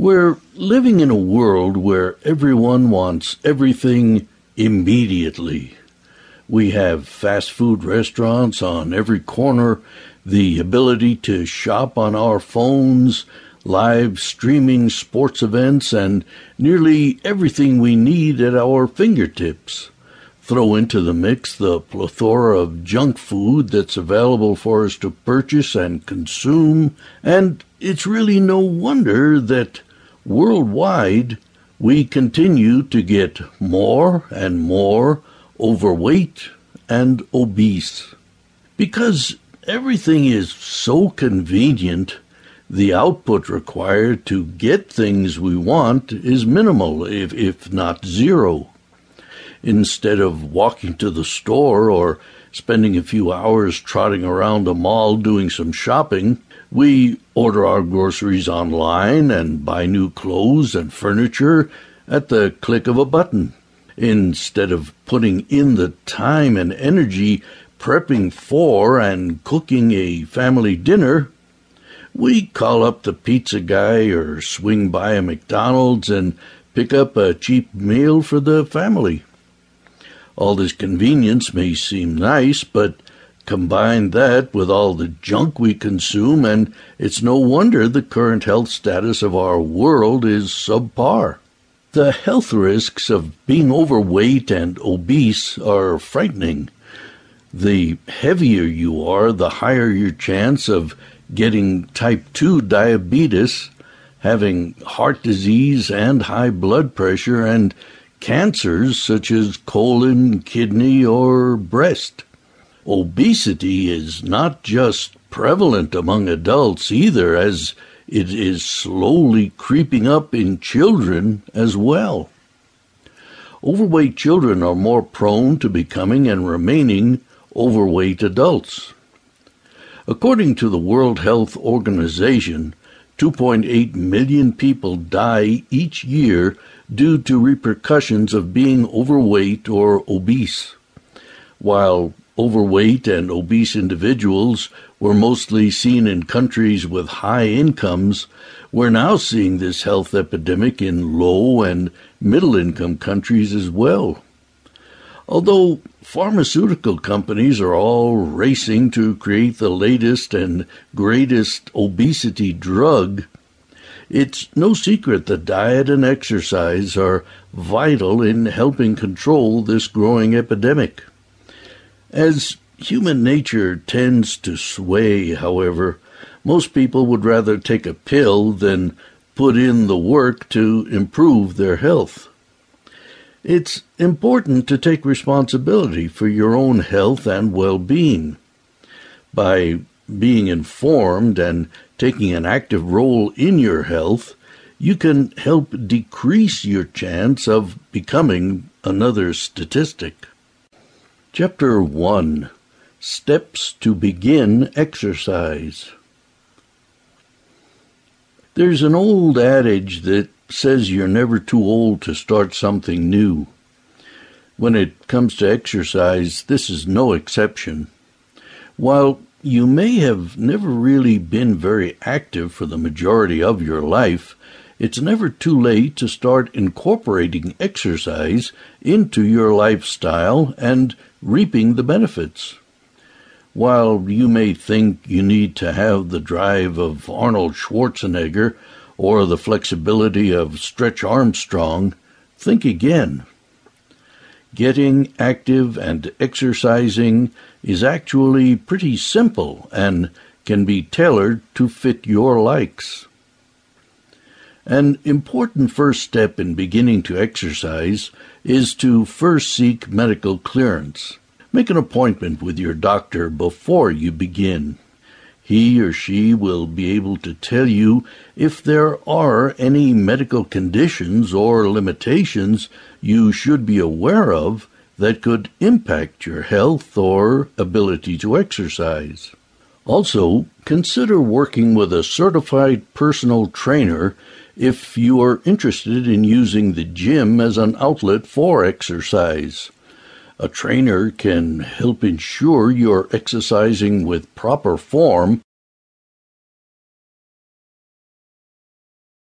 We're living in a world where everyone wants everything immediately. We have fast food restaurants on every corner, the ability to shop on our phones, live streaming sports events, and nearly everything we need at our fingertips. Throw into the mix the plethora of junk food that's available for us to purchase and consume, and it's really no wonder that worldwide we continue to get more and more overweight and obese. Because everything is so convenient, the output required to get things we want is minimal, if, if not zero. Instead of walking to the store or spending a few hours trotting around a mall doing some shopping, we order our groceries online and buy new clothes and furniture at the click of a button. Instead of putting in the time and energy prepping for and cooking a family dinner, we call up the pizza guy or swing by a McDonald's and pick up a cheap meal for the family. All this convenience may seem nice, but combine that with all the junk we consume, and it's no wonder the current health status of our world is subpar. The health risks of being overweight and obese are frightening. The heavier you are, the higher your chance of getting type 2 diabetes, having heart disease and high blood pressure, and cancers such as colon, kidney, or breast. Obesity is not just prevalent among adults either, as it is slowly creeping up in children as well. Overweight children are more prone to becoming and remaining overweight adults. According to the World Health Organization, 2.8 million people die each year due to repercussions of being overweight or obese. While overweight and obese individuals were mostly seen in countries with high incomes, we're now seeing this health epidemic in low and middle income countries as well. Although pharmaceutical companies are all racing to create the latest and greatest obesity drug, it's no secret that diet and exercise are vital in helping control this growing epidemic. As human nature tends to sway, however, most people would rather take a pill than put in the work to improve their health. It's important to take responsibility for your own health and well being. By being informed and taking an active role in your health, you can help decrease your chance of becoming another statistic. Chapter 1 Steps to Begin Exercise. There's an old adage that says you're never too old to start something new. When it comes to exercise, this is no exception. While you may have never really been very active for the majority of your life, it's never too late to start incorporating exercise into your lifestyle and reaping the benefits. While you may think you need to have the drive of Arnold Schwarzenegger or the flexibility of Stretch Armstrong, think again. Getting active and exercising is actually pretty simple and can be tailored to fit your likes. An important first step in beginning to exercise is to first seek medical clearance. Make an appointment with your doctor before you begin. He or she will be able to tell you if there are any medical conditions or limitations you should be aware of that could impact your health or ability to exercise. Also, consider working with a certified personal trainer if you are interested in using the gym as an outlet for exercise. A trainer can help ensure you're exercising with proper form